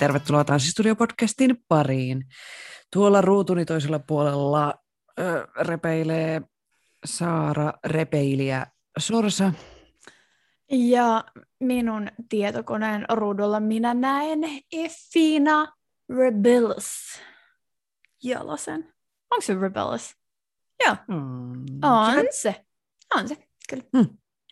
tervetuloa Tanssistudio-podcastin pariin. Tuolla ruutuni toisella puolella ö, repeilee Saara Repeiliä Sorsa. Ja minun tietokoneen ruudulla minä näen Effina Rebellis. Jalosen. Onko se Rebellis? Joo, Hmm. on se. On se, kyllä.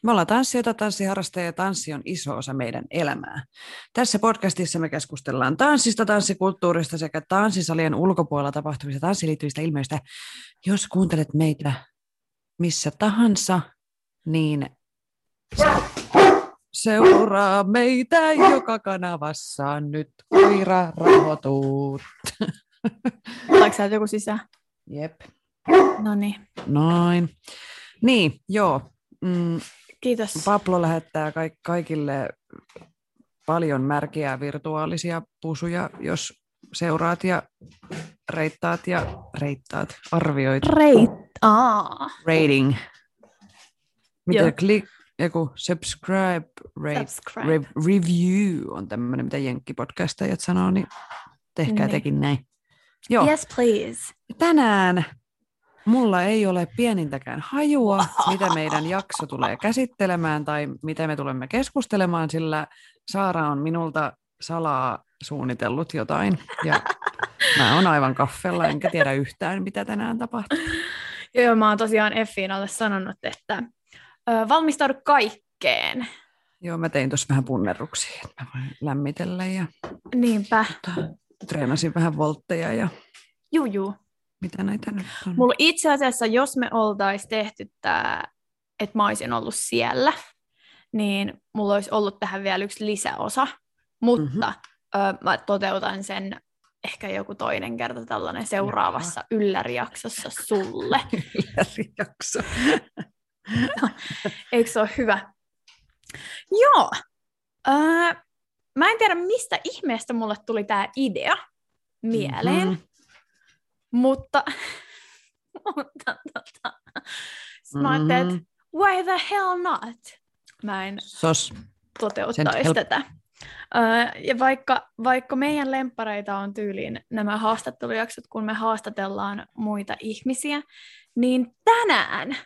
Me ollaan tanssijoita, tanssiharrastajia ja tanssi on iso osa meidän elämää. Tässä podcastissa me keskustellaan tanssista, tanssikulttuurista sekä tanssisalien ulkopuolella tapahtuvista tanssiin liittyvistä ilmiöistä. Jos kuuntelet meitä missä tahansa, niin seuraa meitä joka kanavassa nyt koira rahoitut. Oletko sä joku sisään? Jep, No niin, noin. Niin, joo. Mm, kiitos. Pablo lähettää kaik- kaikille paljon märkiä virtuaalisia pusuja, jos seuraat ja reittaat ja reittaat, arvioit. Reit. Aa. Rating. Mitä Joo. click, joku subscribe, rate, Subscribe. re, review on tämmöinen, mitä jenkkipodcastajat sanoo, niin tehkää Niin. tekin näin. Joo, Yes, please. tänään mulla ei ole pienintäkään hajua, mitä meidän jakso tulee käsittelemään tai mitä me tulemme keskustelemaan, sillä Saara on minulta salaa suunnitellut jotain ja mä oon aivan kaffella, enkä tiedä yhtään, mitä tänään tapahtuu. Joo, mä oon tosiaan Effinalle sanonut, että ö, valmistaudu kaikkeen. Joo, mä tein tuossa vähän punnerruksia, että mä voin lämmitellä ja Niinpä. treenasin vähän voltteja ja Juu, juu. Mitä näitä nyt on. Mulla itse asiassa, jos me oltaisiin tehty tämä, että mä olisin ollut siellä, niin mulla olisi ollut tähän vielä yksi lisäosa, mutta mm-hmm. ö, mä toteutan sen ehkä joku toinen kerta tällainen seuraavassa yllärijaksossa sulle. jakso. Eikö se ole hyvä? Joo. Öö, mä en tiedä, mistä ihmeestä mulle tuli tämä idea mieleen, Mhm. Mutta, mutta tota, sit mä ajattelin, että why the hell not? Mä en Sos. toteuttaisi help- tätä. Öö, ja vaikka, vaikka meidän lempareita on tyyliin nämä haastattelujaksot, kun me haastatellaan muita ihmisiä, niin tänään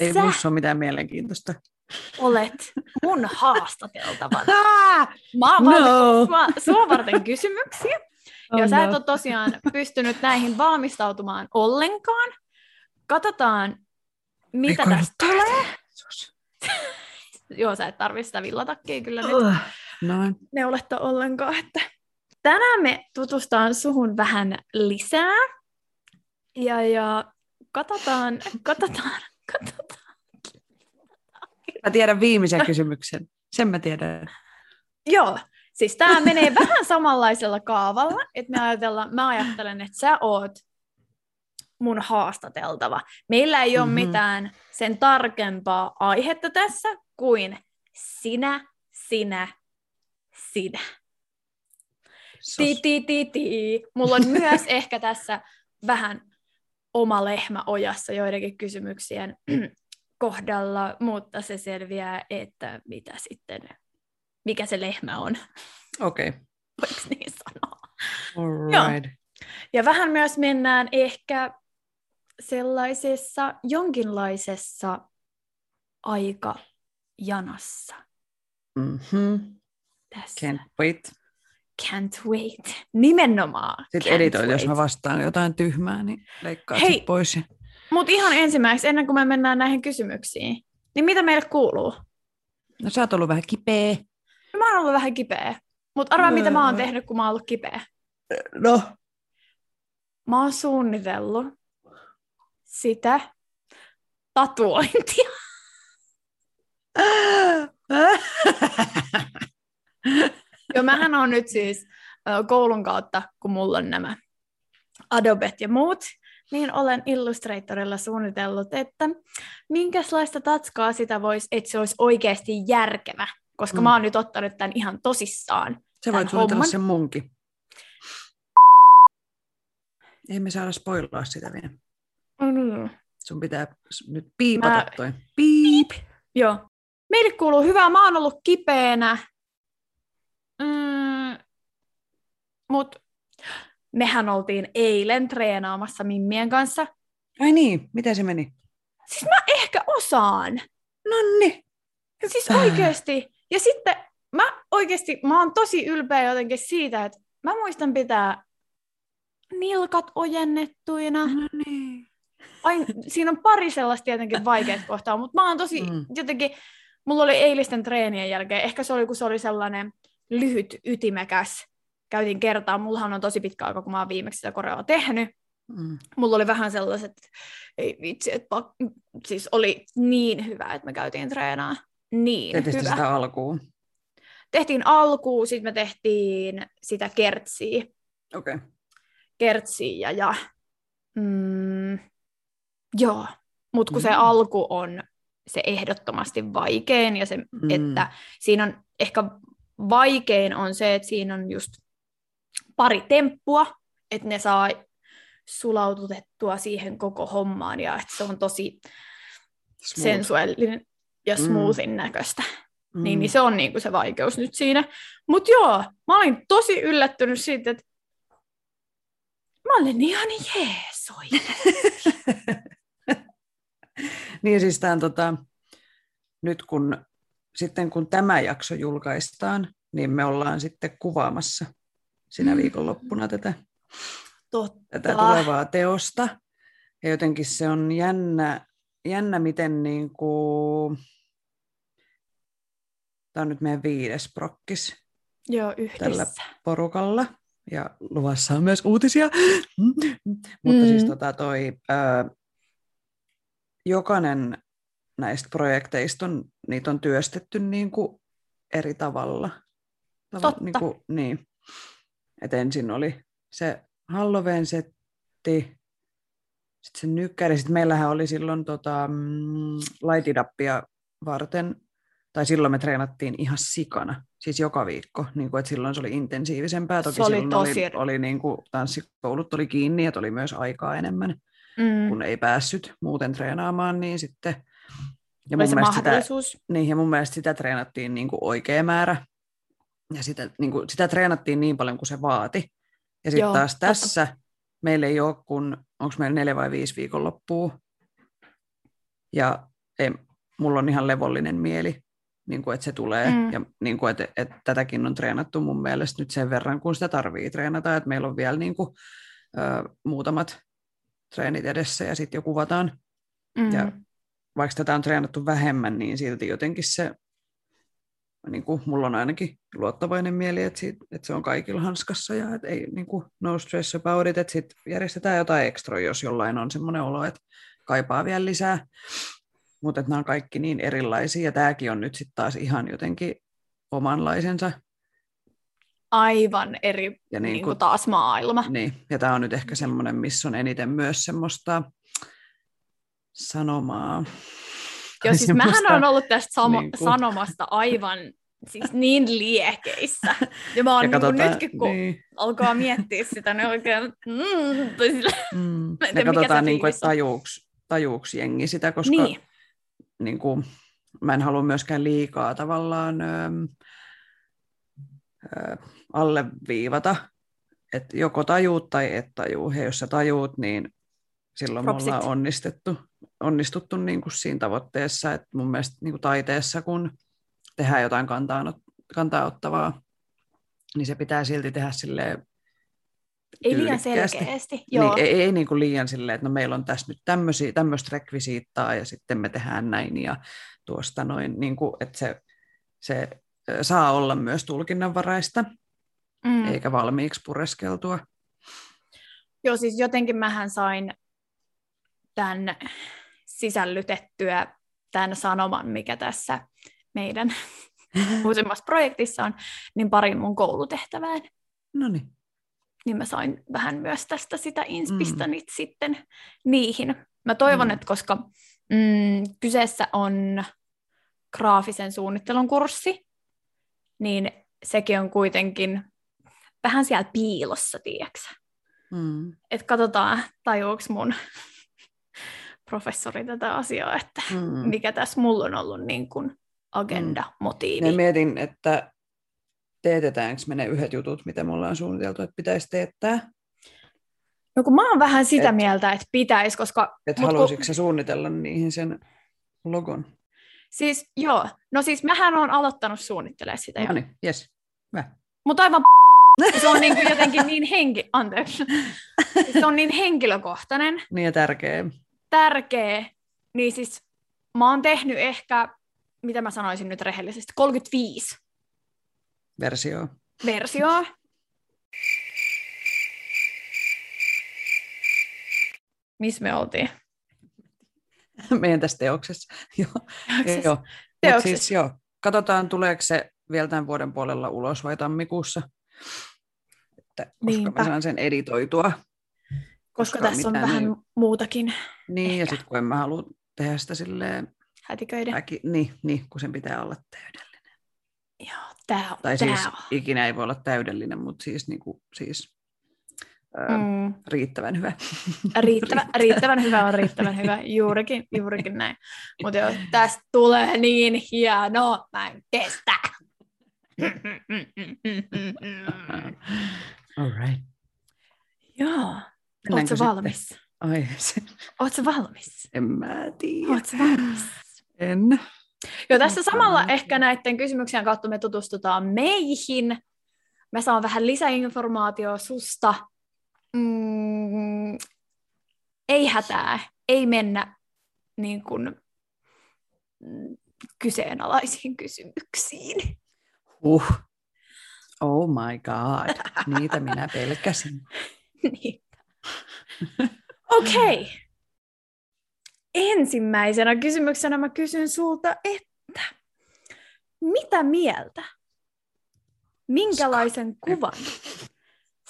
Ei sä musta ole mitään mielenkiintoista. olet mun haastateltavana. Mä oon No. sua, sua varten kysymyksiä, Oh ja sä et ole tosiaan pystynyt näihin valmistautumaan ollenkaan. Katsotaan, mitä Ei tästä tulee. Joo, sä et tarvitse sitä villatakkia kyllä nyt Uh. Noin. neuletta ollenkaan. Että tänään me tutustaan suhun vähän lisää. Ja, ja katsotaan, katsotaan, katsotaan. Mä tiedän viimeisen kysymyksen. Sen mä tiedän. Joo, siis tämä menee vähän samanlaisella kaavalla, että me ajatellaan, mä ajattelen, että sä oot mun haastateltava. Meillä ei ole Mhm. mitään sen tarkempaa aihetta tässä kuin sinä, sinä, sinä. Ti, ti, ti, ti. Mulla on myös ehkä tässä vähän oma lehmä ojassa joidenkin kysymyksien kohdalla, mutta se selviää, että mitä sitten, mikä se lehmä on, Okei. Okay. voiko niin sanoa. All right. Ja vähän myös mennään ehkä sellaisessa jonkinlaisessa aikajanassa. Mm-hmm. tässä. Can't wait. Can't wait. Nimenomaan. Sitten can't editoit, jos mä vastaan jotain tyhmää, niin leikkaa Hei. pois. Mutta ihan ensimmäiseksi, ennen kuin me mennään näihin kysymyksiin, niin mitä meille kuuluu? No sä oot ollut vähän kipeä. No, mä oon ollut vähän kipeä. Mutta arvaa, mitä mä oon Öö. tehnyt, kun mä oon ollut kipeä. No. Mä oon suunnitellut sitä tatuointia. Joo, mähän on nyt siis koulun kautta, kun mulla on nämä Adobet ja muut, niin olen Illustratorilla suunnitellut, että minkälaista tatskaa sitä voisi, että se olisi oikeasti järkevä, koska Mm. mm. mä oon nyt ottanut tämän ihan tosissaan. Tän voit suunnitella sen munkin. Ei me saada spoilaa sitä vielä. Mm. Sun pitää nyt piipata Mä- toi. Piip. Joo. Meille kuuluu hyvää. Mä oon ollut kipeänä. Mm, mut mehän oltiin eilen treenaamassa Mimmien kanssa. Ai niin, miten se meni? Siis mä ehkä osaan. Nonni. Siis Hyvä. Ja sitten mä oikeesti, mä oon tosi ylpeä jotenkin siitä, että mä muistan pitää nilkat ojennettuina. No niin. Ain, siinä on pari sellaista tietenkin vaikeat kohtaa, mutta mä oon tosi Mm. jotenkin, mulla oli eilisten treenien jälkeen, ehkä se oli, kun se oli sellainen lyhyt, ytimekäs, käytiin kertaa, mullahan on tosi pitkä aika, kun mä oon viimeksi sitä koreaa tehnyt, Mm. mulla oli vähän sellaiset, ei vitsi, että pak... siis oli niin hyvä, että me käytiin treenaa. Niin Teetitte hyvä. sitä alkuun. Tehtiin alkuun, sitten me tehtiin sitä kertsiä, Okei. Okay. kertsiä ja mm, joo, mutta kun se Mm. alku on se ehdottomasti vaikein ja se, mm. että siinä on ehkä vaikein on se, että siinä on just pari temppua, että ne saa sulaututettua siihen koko hommaan ja että se on tosi Smooth. sensuellinen ja Mm. smoothin näköistä. Mm. Niin, niin se on niinku se vaikeus nyt siinä. Mutta joo, mä olin tosi yllättynyt siitä, että mä olen ihan jees niin siis tämän, tota, nyt kun, sitten kun tämä jakso julkaistaan, niin me ollaan sitten kuvaamassa sinä Mm. viikonloppuna tätä, Totta. tätä tulevaa teosta. Ja jotenkin se on jännä, jännä miten niin kuin, tämä on nyt meidän viides prokkis Joo, yhdessä. porukalla. Ja luvassa on myös uutisia. Mutta Mm. siis tota toi, ö, jokainen näistä projekteista on, niitä on työstetty niin kuin eri tavalla. Tava- Totta. Niin, kuin, niin. Et ensin oli se Halloween-setti, sitten se nykkäri. Sitten meillähän oli silloin tota, mm, laitidappia varten, tai silloin me treenattiin ihan sikana, siis joka viikko, niin kuin, että silloin se oli intensiivisempää. Toki Se oli silloin tosi- oli, oli niin kuin, tanssikoulut oli kiinni, että oli myös aikaa enemmän, Mm. kun ei päässyt muuten treenaamaan, niin sitten... Ja Oli mun, se mielestä sitä, niin, ja mun mielestä sitä treenattiin niin kuin oikea määrä, ja sitä, niin kuin, sitä treenattiin niin paljon kuin se vaati. Ja sitten taas totta. tässä meillä ei ole kun, onko meillä neljä vai viisi viikonloppua, ja ei, mulla on ihan levollinen mieli, niin kuin, että se tulee, Mm. ja niin kuin, että, että tätäkin on treenattu mun mielestä nyt sen verran, kun sitä tarvii treenata, että meillä on vielä niin kuin, ö, muutamat treenit edessä, ja sitten jo kuvataan, Mm. ja vaikka tätä on treenattu vähemmän, niin silti jotenkin se, niin kuin mulla on ainakin luottavainen mieli, että, siitä, että se on kaikilla hanskassa ja että ei niin kuin, no stress about it, että sit järjestetään jotain ekstra, jos jollain on semmoinen olo, että kaipaa vielä lisää. Mutta nämä on kaikki niin erilaisia ja tämäkin on nyt sitten taas ihan jotenkin omanlaisensa. Aivan eri Ja niin niin kuin kuin, taas maailma. niin, ja tämä on nyt ehkä semmoinen, missä on eniten myös semmoista sanomaa. Joo, siis mähän on ollut tästä samo- niin kuin- sanomasta aivan siis niin liekeissä. Ja mä oon ja niin kuin nytkin, kun niin. alkaa miettiä sitä, niin oikein, mm, sillä, Mm. Ja katsotaan, niin kuin, että tajuuks, tajuuks jengi sitä, koska Niin, niin kuin, mä en halua myöskään liikaa tavallaan ö, ö, alleviivata, että joko tajuut tai et tajuu. Ja jos sä tajuut, niin silloin Propsit. me ollaan onnistettu, onnistuttu niin kuin siinä tavoitteessa, että mun mielestä niin kuin taiteessa, kun tehdään jotain kantaanot, kantaa ottavaa, niin se pitää silti tehdä silleen Ei liian selkeästi. Joo. Niin, ei, ei niin kuin liian silleen, että no meillä on tässä nyt tämmöistä rekvisiittaa ja sitten me tehdään näin ja tuosta noin, niin kuin, että se, se saa olla myös tulkinnanvaraista, mm. eikä valmiiksi pureskeltua. Joo, siis jotenkin mähän sain tämän sisällytettyä tämän sanoman, mikä tässä meidän uusimmassa projektissa on, niin parin mun koulutehtävään. No niin. Niin mä sain vähän myös tästä sitä inspistä mm. nyt sitten niihin. Mä toivon, Mm. mm. että koska mm, kyseessä on graafisen suunnittelun kurssi, niin sekin on kuitenkin vähän siellä piilossa, tiedäksä. Mm. että katsotaan, tajuuks mun professori tätä asiaa, että Mm. mikä tässä mulla on ollut niin kuin agenda, motiivi. Ja mietin, että teetetäänkö me ne yhdet jutut, mitä me ollaan suunniteltu, että pitäisi teettää. No kun mä oon vähän sitä Et- mieltä, että pitäisi, koska... Että kun- haluaisitko sä suunnitella niihin sen logon? Siis joo, no siis mähän on aloittanut suunnittelemaan sitä. No niin, jes. Mutta aivan se on niin kuin jotenkin niin henki... Anteeksi. Se on niin henkilökohtainen, Niin ja tärkeä. tärkeä. Niin siis mä oon tehnyt ehkä, mitä mä sanoisin nyt rehellisesti, 35 versio. versioa. Missä me oltiin? Meidän tässä teoksessa. joo. Teoksessa. joo. Mut Teoksessa. siis joo. Katsotaan, tuleeko se vielä tämän vuoden puolella ulos vai tammikuussa. Että koska Niinpä. mä saan sen editoitua. Koska koska tässä on vähän niin- muutakin Niin, ja Ehkä. sitten kun en mä halua tehdä sitä silleen, hätiköiden. äki, niin, niin, kun sen pitää olla täydellinen. Joo, tää on, Tai tää siis on. ikinä ei voi olla täydellinen, mutta siis, niin kuin, siis ää, Mm, riittävän hyvä. riittävä, riittävän hyvä on riittävän hyvä, juurikin, juurikin näin. Mutta jos tästä tulee niin hieno, mä en kestä. All right. Joo, ootko valmis? Ai, se, Ootko valmis? en mä tiedä. Ootko valmis? En. Joo, tässä samalla ehkä näiden kysymyksien kautta me tutustutaan meihin. Mä saan vähän lisäinformaatiota susta. Mm, ei hätää, ei mennä niin kuin, mm, kyseenalaisiin kysymyksiin. Uh. Oh my god. Niitä minä pelkäsin. Okei. Okay. Ensimmäisenä kysymyksenä mä kysyn sulta, että mitä mieltä? Minkälaisen kuvan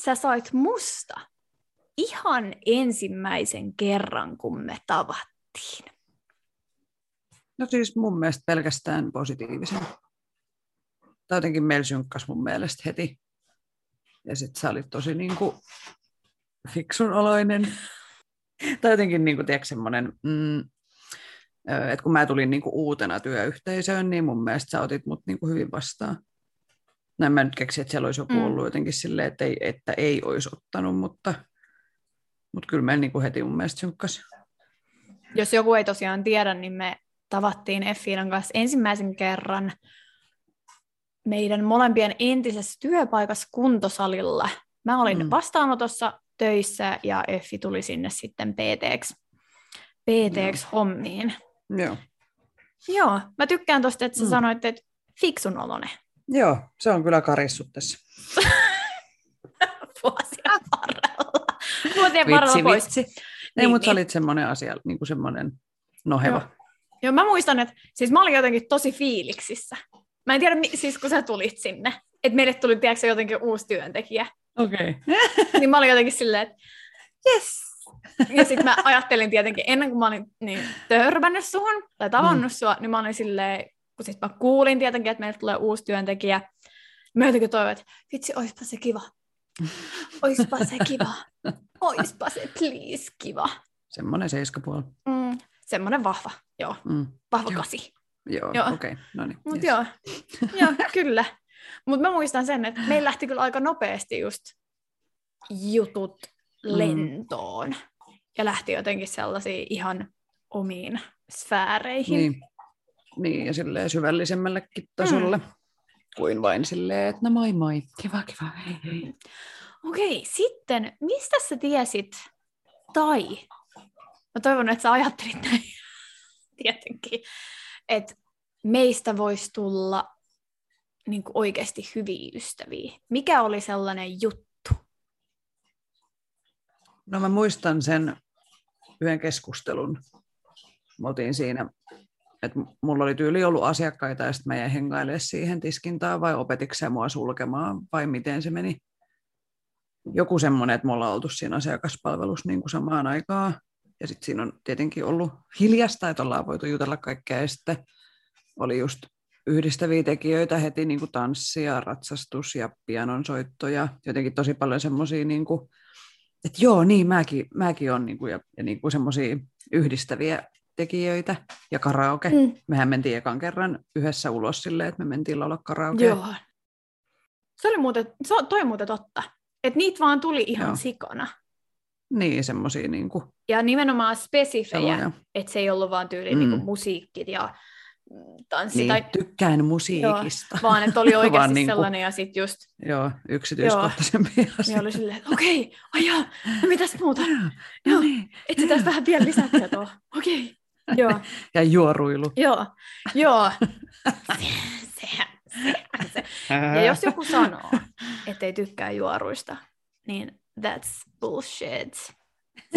sä sait musta ihan ensimmäisen kerran, kun me tavattiin? No siis mun mielestä pelkästään positiivisen. Tai jotenkin meillä synkkas mun mielestä heti. Ja sit sä olit tosi niinku fiksun oloinen. tai jotenkin niinku, tiedätkö, semmoinen, mm, että kun mä tulin niinku uutena työyhteisöön, niin mun mielestä sä otit mut niinku hyvin vastaan. Näin mä nyt keksin, että siellä olisi joku Mm. ollut jotenkin silleen, että ei, että ei olisi ottanut, mutta, mutta kyllä meillä niinku heti mun mielestä synkkas. Jos joku ei tosiaan tiedä, niin me tavattiin Effiinan kanssa ensimmäisen kerran meidän molempien entisessä työpaikassa kuntosalilla. Mä olin mm. vastaanotossa töissä ja Effi tuli sinne sitten PTX, PTX hommiin. Joo. Joo, mä tykkään tosta, että sä Mm. sanoit, että fiksun olonen Joo, se on kyllä karissut tässä. vuosien varrella. Vuosien varrella pois. vitsi. Ei, Niin, mutta sä niin. olit semmoinen asia, niin kuin semmoinen noheva. Joo. Joo, mä muistan, että siis mä olin jotenkin tosi fiiliksissä. Mä en tiedä, siis kun sä tulit sinne, että meille tuli, tiedätkö, jotenkin uusi työntekijä. Okei. Okay. Niin mä olin jotenkin silleen, että yes. Ja sitten mä ajattelin tietenkin, ennen kuin mä olin niin, törmännyt suhun tai tavannut mm. sua, niin mä olin silleen, kun siis mä kuulin tietenkin, että meille tulee uusi työntekijä, mä jotenkin toivon, että vitsi, oispa se kiva. Oispa se kiva. Oispa se please kiva. Semmoinen seiskapuoli. Mm, semmoinen vahva, joo. Mm. Vahva Joo. kasi. Joo, Joo. okei. Okay. No niin. Mut yes. joo, joo kyllä. Mutta mä muistan sen, että meillä lähti kyllä aika nopeasti just jutut Mm. lentoon. Ja lähti jotenkin sellaisiin ihan omiin sfääreihin. Niin. niin, ja silleen syvällisemmällekin tasolle. kuin vain silleen, että no moi moi, kiva kiva, hei hei. Okei, sitten mistä sä tiesit, tai mä toivon, että sä ajattelit näin tietenkin, että meistä voisi tulla niin kuin oikeasti hyviä ystäviä. Mikä oli sellainen juttu? No mä muistan sen yhden keskustelun. Mä siinä, että mulla oli tyyli ollut asiakkaita ja sitten mä jäin hengailemaan siihen tiskintaan vai opetikseen mua sulkemaan vai miten se meni. Joku semmoinen, että me ollaan oltu siinä asiakaspalvelussa niin kuin samaan aikaan. Ja sitten siinä on tietenkin ollut hiljasta, että ollaan voitu jutella kaikkea. Ja sitten oli just yhdistäviä tekijöitä heti, niin kuin tanssi ja ratsastus ja pianonsoitto ja jotenkin tosi paljon semmoisia, niin kuin, että joo, niin mäkin, mäkin on niin kuin, ja, ja niin kuin semmoisia yhdistäviä tekijöitä ja karaoke. Mm. Mehän mentiin ekan kerran yhdessä ulos silleen, että me mentiin laulaa karaoke. Joo. Se oli muuten, se on, toi muuten totta. Että niitä vaan tuli ihan Joo. sikana. Niin, semmoisia niin kuin, Ja nimenomaan spesifejä, että se ei ollut vaan tyyli Mm. mm. niinku musiikki ja mm, tanssi, niin, tai, tykkään musiikista. vaan että oli oikeasti Vaan niinku- sellainen ja sitten just Joo, yksityiskohtaisempi niin asia. oli silleen, että okei, ajaa, no mitäs muuta? Joo, Joo. no niin. Etsi tästä vähän vielä lisää tietoa. Okei, joo, Ja juoruilu. joo, joo. Sehän, sehän se. Ja jos joku sanoo, ettei tykkää juoruista, niin that's bullshit.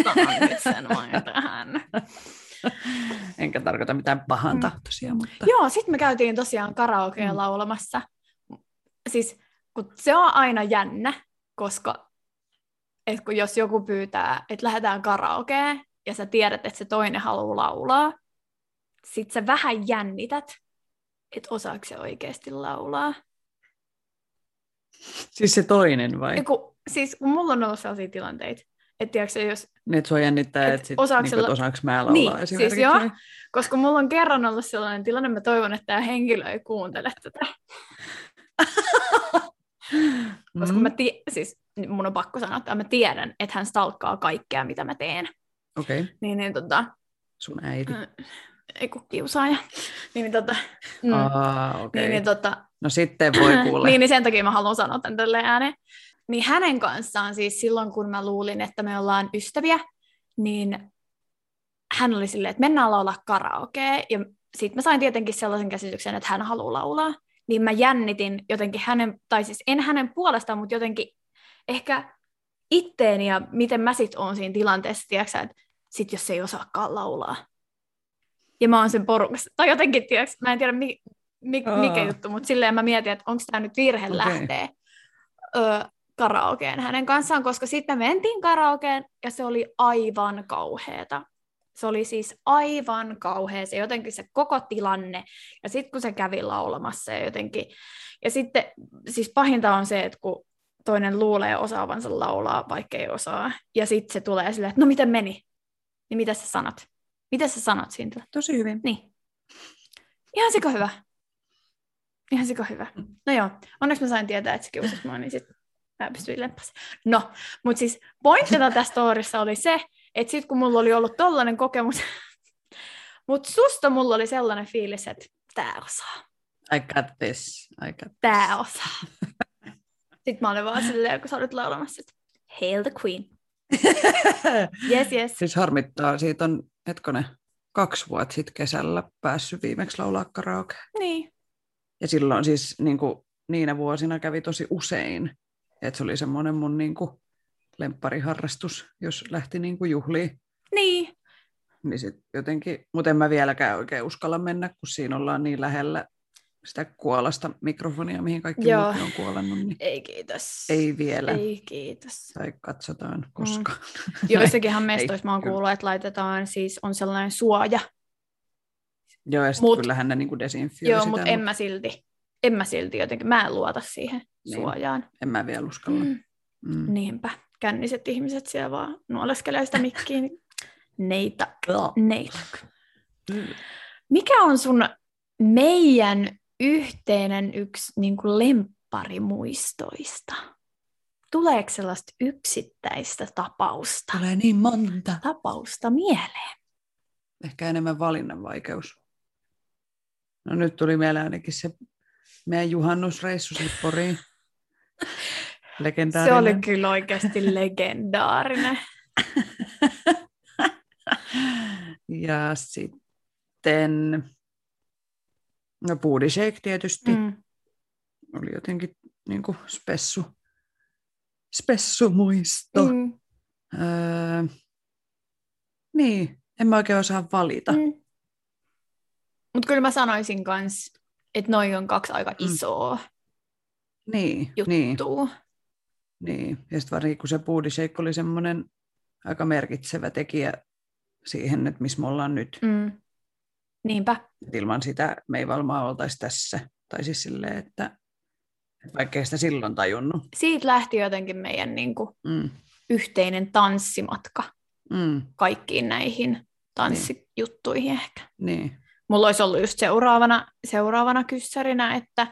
Sanon nyt sen vain tähän. Enkä tarkoita mitään pahan Mm. tahtoisia, mutta Joo, sitten me käytiin tosiaan karaokea Mm. laulamassa. Siis kun se on aina jännä, koska et kun jos joku pyytää, että lähdetään karaokeen ja sä tiedät, että se toinen haluaa laulaa, sit sä vähän jännität, että osaako se oikeasti laulaa. siis se toinen vai? Ja kun, siis kun mulla on ollut sellaisia tilanteita, että tiedätkö, jos, Niin, että sua jännittää, Et että, sit, osaako niin, osaanko mä laulaa Niin, siis esimerkiksi. joo. vai? koska mulla on kerran ollut sellainen tilanne, mä toivon, että tämä henkilö ei kuuntele tätä. Koska Mm, mä tie- siis mun on pakko sanoa, että mä tiedän, että hän stalkkaa kaikkea, mitä mä teen. Okei, okay. Niin, niin tota, sun äiti. mm, ei kun kiusaaja. Niin, niin tota, mm, Aa, okei. niin, niin, tota, No sitten voi kuulla. niin, niin sen takia mä haluan sanoa tämän tälle ääneen. Niin hänen kanssaan siis silloin, kun mä luulin, että me ollaan ystäviä, niin hän oli silleen, että mennään laulaa karaokea. Ja sitten mä sain tietenkin sellaisen käsityksen, että hän haluaa laulaa. Niin mä jännitin jotenkin hänen, tai siis en hänen puolestaan, mutta jotenkin ehkä itteeni ja miten mä sit oon siinä tilanteessa, tiedätkö, että sit jos ei osaakaan laulaa. Ja mä oon sen porukassa, tai jotenkin, tiedätkö, mä en tiedä mi, mi, mikä juttu, mutta silleen mä mietin, että onko tämä nyt virhe okay. lähteä ö, karaokeen hänen kanssaan, koska sitten me mentiin karaokeen ja se oli aivan kauheeta. Se oli siis aivan kauhea, se jotenkin se koko tilanne. Ja sitten kun se kävi laulamassa ja jotenkin... Ja sitten siis pahinta on se, että kun toinen luulee osaavansa laulaa, vaikka ei osaa. Ja sitten se tulee silleen, että no miten meni? Niin mitä sä sanot? Mitä sä sanot siitä? Tosi hyvin. Niin. Ihan sika hyvä. Ihan sika hyvä. No joo, onneksi mä sain tietää, että se kiusasi mua, niin sitten mä pystyin lemppasi. No, mutta siis pointtina tässä storissa oli se, että sitten kun mulla oli ollut tollainen kokemus, mutta susta mulla oli sellainen fiilis, että tää osaa, I got this. I got tää osaa. Sitten mä olin vaan silleen, kun sä olit laulamassa, että Hail the Queen. Yes, yes. siis harmittaa, siitä on, hetkonen, kaksi vuotta sitten kesällä päässyt viimeksi laulaa karaoke. Niin. Ja silloin siis niin kuin, niinä vuosina kävi tosi usein. Että se oli semmoinen mun niin kuin, lemppariharrastus, jos lähti niin kuin, juhliin. Niin. Niin sit jotenkin, mutta en mä vieläkään oikein uskalla mennä, kun siinä ollaan niin lähellä sitä kuolasta mikrofonia, mihin kaikki Joo. muutkin on kuolannut, niin Ei kiitos. ei vielä. Ei kiitos. Tai katsotaan koska. Joissakinhan Ei, mestoissa mä oon kuullut, että laitetaan siis, on sellainen suoja. Joo, ja sitten Mut- kyllähän ne niin desinfioi Joo, sitä, mutta en mä silti. En mä silti jotenkin, mä en luota siihen Niin. suojaan. en mä vielä uskalla. Mm. Mm. Niinpä. Känniset ihmiset siellä vaan nuoleskelee sitä mikkiä. niin Neita. Neita. Mm. Mikä on sun meidän yhteinen yksi niin kuin lempparimuistoista? Tuleeko sellaista yksittäistä tapausta, Tulee niin monta. tapausta mieleen? Ehkä enemmän valinnan vaikeus. No nyt tuli mieleen ainakin se meidän juhannusreissu sinne Poriin. Se oli kyllä oikeasti legendaarinen. Ja sitten, no Booty Shake tietysti. Mm. Mm. Oli jotenkin niin kuin spessu, spessumuisto. Mm. Mm. Öö, niin, en mä oikein osaa valita. Mm. Mm. Mutta kyllä mä sanoisin kans, että noi on kaksi aika Mm. isoa Niin, niin, juttua. niin. Ja sitten varsinkin kun se Shake oli semmoinen aika merkitsevä tekijä siihen, että missä me ollaan nyt. Mm. Niinpä. Et ilman sitä me ei varmaan oltaisi tässä. Tai siis silleen, että että vaikka ei sitä silloin tajunnut. Siitä lähti jotenkin meidän niin kuin, Mm, yhteinen tanssimatka mm, kaikkiin näihin tanssijuttuihin ehkä. niin. Mulla olisi ollut just seuraavana, seuraavana kyssärinä, että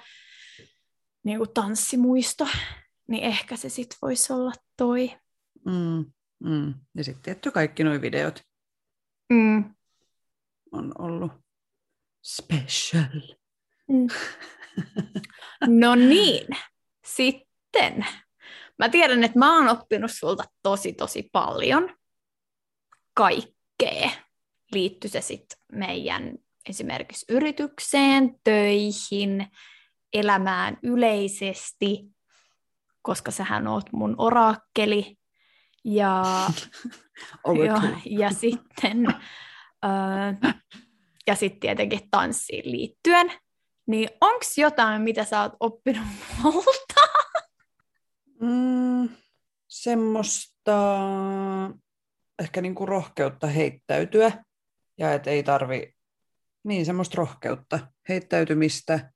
niin kuin tanssimuisto, niin ehkä se sitten voisi olla toi. Mm, mm. Ja sitten tietty kaikki nuo videot Mm. on ollut special. Mm. No niin, sitten. Mä tiedän, että mä oon oppinut sulta tosi tosi paljon kaikkea. Liittyy se sitten meidän esimerkiksi yritykseen, töihin, elämään yleisesti, koska sähän oot mun orakkeli. Ja, ja, ja sitten öö, ja sitten tietenkin tanssiin liittyen. Niin onko jotain, mitä sä oot oppinut multa? Mm, semmoista ehkä niinku rohkeutta heittäytyä ja että ei tarvi, niin semmoista rohkeutta, heittäytymistä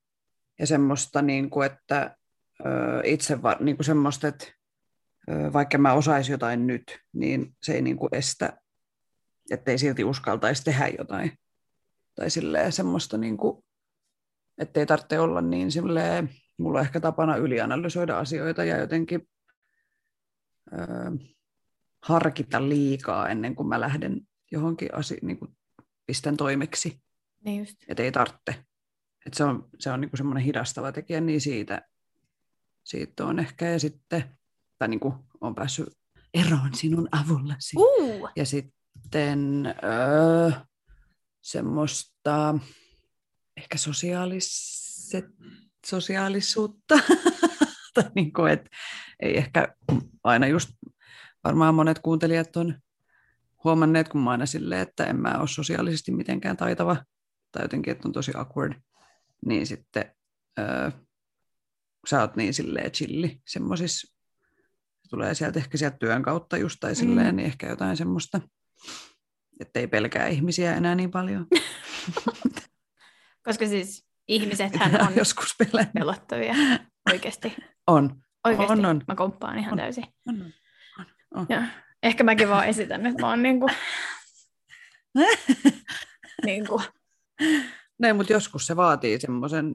ja semmoista, niinku, että ö, itse va, niinku semmoista, että vaikka mä osaisin jotain nyt, niin se ei niinku estä, ettei silti uskaltaisi tehdä jotain. Tai silleen semmoista, niinku, ettei tarvitse olla niin silleen, mulla on ehkä tapana ylianalysoida asioita ja jotenkin ö, harkita liikaa ennen kuin mä lähden johonkin asi- niin kuin pistän toimeksi, Niin just. että ei tarvitse. Et se on, se on niin kuin semmoinen hidastava tekijä, niin siitä, siitä on ehkä, ja sitten, tai niin kuin on päässyt eroon sinun avullasi. Uh, Ja sitten öö, semmoista ehkä sosiaaliset, sosiaalisuutta. tai niin kuin, että ei ehkä aina just, varmaan monet kuuntelijat on huomanneet, kun mä aina silleen, että en mä ole sosiaalisesti mitenkään taitava, tai jotenkin, että on tosi awkward, niin sitten öö, sä oot niin silleen chilli semmoisissa, tulee sieltä ehkä sieltä työn kautta just tai silleen, Mm. niin ehkä jotain semmoista, että ei pelkää ihmisiä enää niin paljon. koska siis ihmisethän on Joskus pelää. pelottavia oikeasti. On. Oikeasti. On, on. Mä komppaan ihan On. täysin. on, on, on. Ja ehkä mäkin vaan esitän, että mä oon niinku, niinku, Näin, mutta joskus se vaatii semmoisen,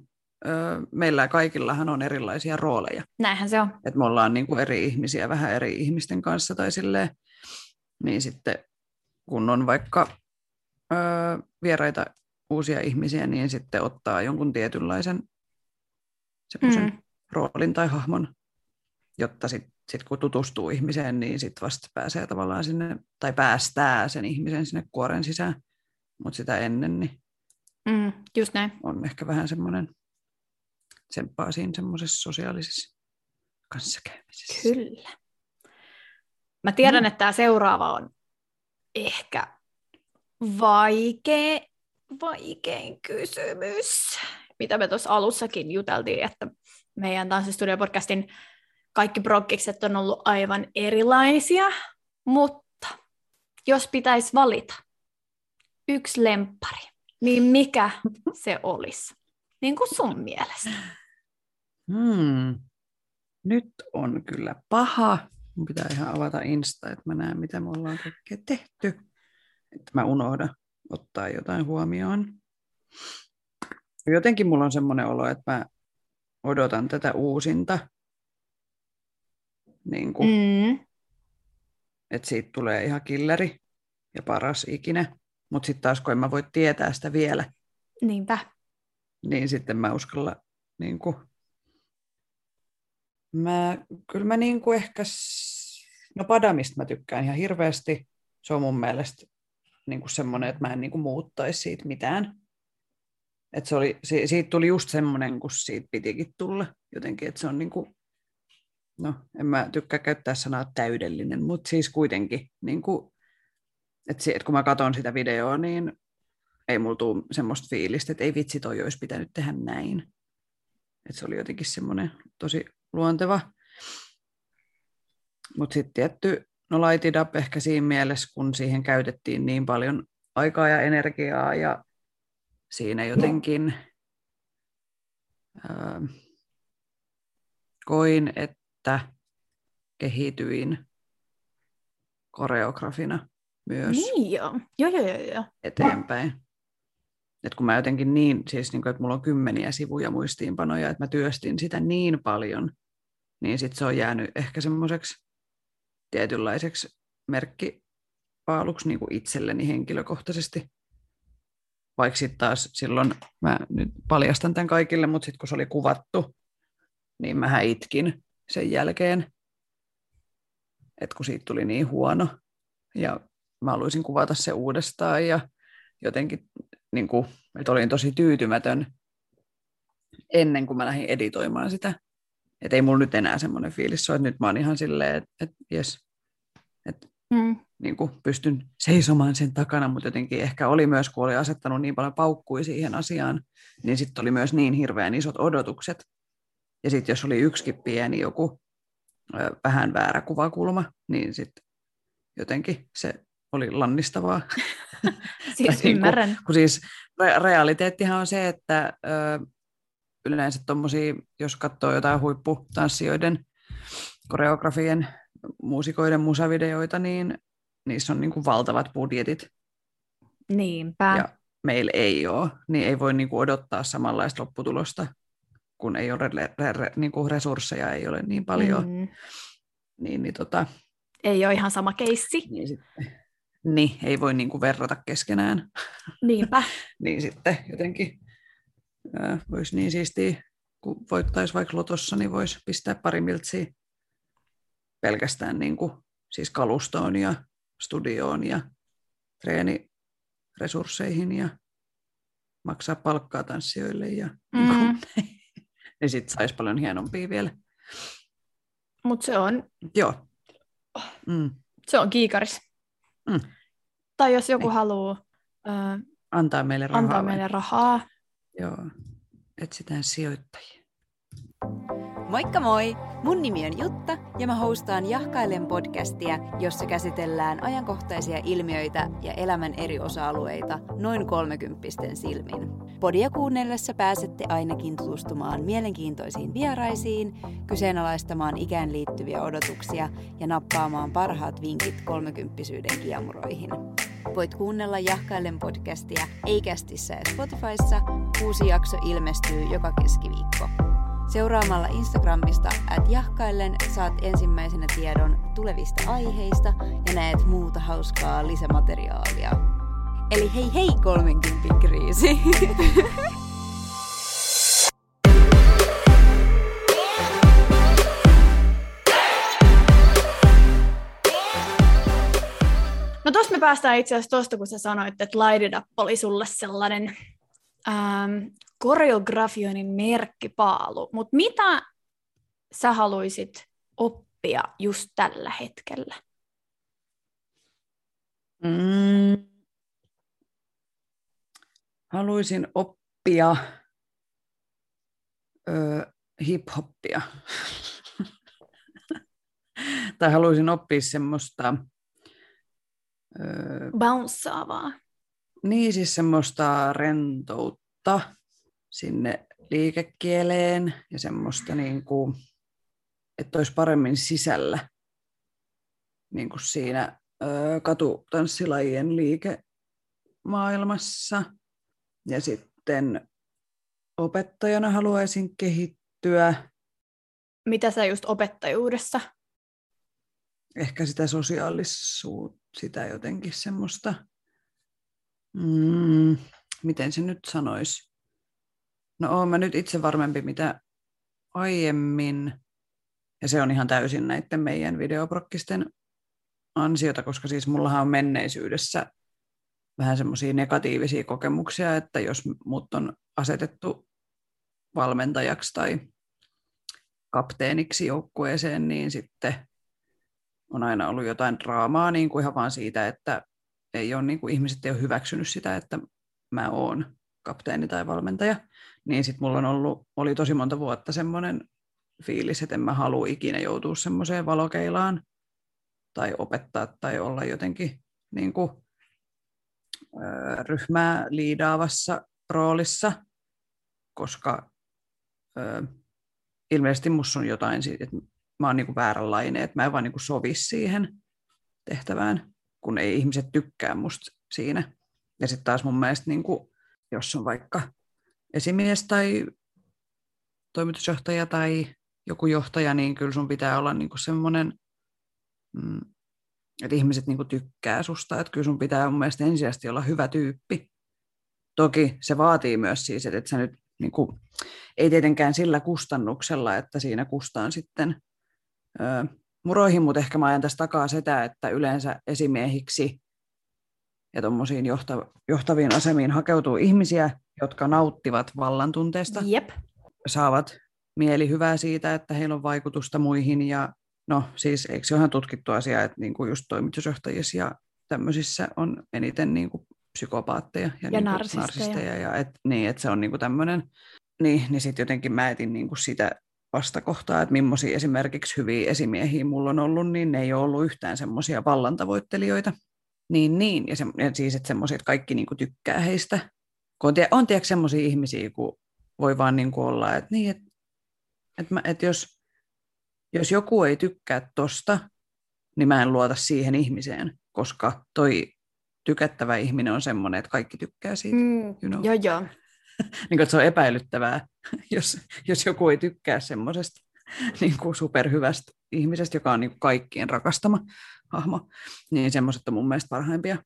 meillä kaikillahan on erilaisia rooleja. näinhän se on. Että me ollaan niin kuin eri ihmisiä vähän eri ihmisten kanssa tai silleen, niin sitten kun on vaikka ö, vieraita uusia ihmisiä, niin sitten ottaa jonkun tietynlaisen semmoisen Mm. mm. roolin tai hahmon, jotta sitten sit kun tutustuu ihmiseen, niin sitten vasta pääsee tavallaan sinne, tai päästää sen ihmisen sinne kuoren sisään. Mutta sitä ennen niin Mm, just näin. on ehkä vähän semmoinen tsemppaa siinä semmoisessa sosiaalisessa kanssakäymisessä. Kyllä. Mä tiedän, Mm. että tämä seuraava on ehkä vaikea, vaikein kysymys, mitä me tuossa alussakin juteltiin, että meidän Tanssistudio-podcastin kaikki prokkikset on ollut aivan erilaisia, mutta jos pitäisi valita yksi lemppari, niin mikä se olisi? Niin kuin sun mielestä. Hmm. Nyt on kyllä paha. Mun pitää ihan avata Insta, että mä näen, mitä me ollaan kaikkea tehty. Että mä unohdan ottaa jotain huomioon. Jotenkin mulla on semmoinen olo, että mä odotan tätä uusinta. Niin kuin, mm. Että siitä tulee ihan killeri ja paras ikinä. Mutta sitten taas kun en mä voi tietää sitä vielä, Niinpä. niin sitten mä uskalla niin kuin, mä, kyllä mä niin kuin ehkä, no Padamista mä tykkään ihan hirveästi. Se on mun mielestä niin kuin semmoinen, että mä en niin kuin muuttaisi siitä mitään. Et se oli, siitä tuli just semmoinen, kun siitä pitikin tulla jotenkin, että se on niin kuin, no en mä tykkää käyttää sanaa täydellinen, mutta siis kuitenkin, niin kuin, että, se, että kun mä katson sitä videoa, niin ei mulla tule semmoista fiilistä, että ei vitsi, toi olisi pitänyt tehdä näin. Että se oli jotenkin semmoinen tosi luonteva. Mutta sitten tietty, no Light It Up ehkä siinä mielessä, kun siihen käytettiin niin paljon aikaa ja energiaa ja siinä jotenkin ää, koin, että kehityin koreografina myös Niin joo. Joo, joo, joo, joo. eteenpäin. Et kun mä jotenkin niin, siis niin kuin, että mulla on kymmeniä sivuja muistiinpanoja, että mä työstin sitä niin paljon, niin sitten se on jäänyt ehkä semmoiseksi tietynlaiseksi merkkipaaluksi niin kuin itselleni henkilökohtaisesti. Vaikka sitten taas silloin, mä nyt paljastan tämän kaikille, mutta sitten kun se oli kuvattu, niin mä itkin sen jälkeen, että kun siitä tuli niin huono. Ja mä haluaisin kuvata se uudestaan ja jotenkin, niin kuin, että olin tosi tyytymätön ennen kuin mä lähdin editoimaan sitä. Että ei mulla nyt enää semmoinen fiilis ole, että nyt mä oon ihan silleen, että, että jes, että Mm. niin kuin pystyn seisomaan sen takana, mutta jotenkin ehkä oli myös, kun oli asettanut niin paljon paukkui siihen asiaan, niin sitten oli myös niin hirveän isot odotukset. Ja sitten jos oli yksikin pieni joku ö, vähän väärä kuvakulma, niin sitten jotenkin se oli lannistavaa. Siis niinku- ymmärrän. Kun siis re- realiteettihan on se, että ö, yleensä tommosia, jos katsoo jotain huipputanssijoiden, koreografien, muusikoiden musavideoita, niin niissä on niin kuin valtavat budjetit Niinpä. ja meillä ei ole, niin ei voi niin kuin odottaa samanlaista lopputulosta, kun ei ole re- re- re- niin kuin resursseja, ei ole niin paljon. Mm. niin, niin, tota, Ei ole ihan sama keissi. niin, sitten, niin ei voi niin kuin verrata keskenään. Niinpä. niin sitten jotenkin ää, voisi niin siistiä, kun voittaisi vaikka lotossa, niin voisi pistää pari miltsiä pelkästään niin kuin, siis kalustoon ja studioon ja treeniresursseihin ja maksaa palkkaa tanssijoille ja Mm. niin sitten saisi paljon hienompia vielä. Mutta se on, Joo. Mm. se on kiikaris. Mm. Tai jos joku Niin. haluaa ö, Antaa meille rahaa. antaa meille rahaa. Joo. Etsitään sijoittajia. Moikka moi! Mun nimi on Jutta ja mä hostaan Jahkailen podcastia, jossa käsitellään ajankohtaisia ilmiöitä ja elämän eri osa-alueita noin kolmekymppisten silmin. Podia kuunnellessa pääsette ainakin tutustumaan mielenkiintoisiin vieraisiin, kyseenalaistamaan ikään liittyviä odotuksia ja nappaamaan parhaat vinkit kolmekymppisyyden kiemuroihin. Voit kuunnella Jahkailen podcastia Eikästissä ja Spotifyssa. Uusi jakso ilmestyy joka keskiviikko. Seuraamalla Instagramista at jahkaillen saat ensimmäisenä tiedon tulevista aiheista ja näet muuta hauskaa lisämateriaalia. Eli hei hei 30 kriisi! me päästään itse asiassa tosta, kun sä sanoit, että Light oli sulle sellainen ähm, koreografioinnin merkkipaalu. Mutta mitä sä haluaisit oppia just tällä hetkellä? Mm. Haluaisin oppia ö, hip-hoppia. tai haluaisin oppia semmoista, ö, Bounceavaa. niin siis semmoista rentoutta sinne liikekieleen ja semmoista niin kuin, että olisi paremmin sisällä niin kuin siinä ö, katutanssilajien liikemaailmassa. Ja sitten opettajana haluaisin kehittyä Mitä sä just opettajuudessa? ehkä sitä sosiaalisuutta, sitä jotenkin semmoista, mm, miten se nyt sanoisi, No oon mä nyt itse varmempi mitä aiemmin, ja se on ihan täysin näiden meidän videoprokkisten ansiota, koska siis mullahan on menneisyydessä vähän semmoisia negatiivisia kokemuksia, että jos mut on asetettu valmentajaksi tai kapteeniksi joukkueeseen, niin sitten on aina ollut jotain draamaa niin kuin ihan vaan siitä, että ei ole, niin kuin ihmiset ei ole hyväksynyt sitä, että mä oon kapteeni tai valmentaja, niin sitten mulla on ollut, oli tosi monta vuotta semmoinen fiilis, että en mä halua ikinä joutua semmoiseen valokeilaan tai opettaa tai olla jotenkin niin kuin, ö, ryhmää liidaavassa roolissa, koska ö, ilmeisesti musta on jotain että mä oon niin kuin vääränlainen, että mä en vaan niin kuin sovi siihen tehtävään, kun ei ihmiset tykkää musta siinä. Ja sitten taas mun mielestä, niin kuin, jos on vaikka esimies tai toimitusjohtaja tai joku johtaja, niin kyllä sun pitää olla niin kuin semmoinen, mm, että ihmiset niin kuin tykkää susta. Että kyllä sun pitää mun mielestä ensisijaisesti olla hyvä tyyppi. Toki se vaatii myös siis, että et sä nyt niin kuin, ei tietenkään sillä kustannuksella, että siinä kustaan sitten muroihin, mutta ehkä mä ajan tässä takaa sitä, että yleensä esimiehiksi ja tuommoisiin johta, johtaviin asemiin hakeutuu ihmisiä, jotka nauttivat vallantunteesta, Jep. saavat mieli hyvää siitä, että heillä on vaikutusta muihin ja no siis eikö se ole ihan tutkittu asia, että niin kuin just toimitusjohtajissa ja tämmöisissä on eniten niin kuin psykopaatteja ja, Ja niin kuin narsisteja. narsisteja ja et, niin, että se on niin kuin tämmöinen, niin, niin sitten jotenkin mä etin niin kuin sitä vastakohtaa, että millaisia esimerkiksi hyviä esimiehiä mulla on ollut, niin ne ei ole ollut yhtään semmoisia vallantavoittelijoita. Niin, niin. Ja, se, ja siis, että semmoisia, että kaikki niin kuin tykkää heistä. Kun on, on tiedätkö semmoisia ihmisiä, kun voi vaan niin kuin olla, että, niin, että, että, mä, että jos, jos joku ei tykkää tosta, niin mä en luota siihen ihmiseen, koska toi tykättävä ihminen on semmoinen, että kaikki tykkää siitä. Mm, You know. joo, joo. niin että se on epäilyttävää, jos, jos joku ei tykkää semmoisesta niin kuin superhyvästä ihmisestä, joka on niin kuin kaikkien rakastama hahmo, niin semmoiset on mun mielestä parhaimpia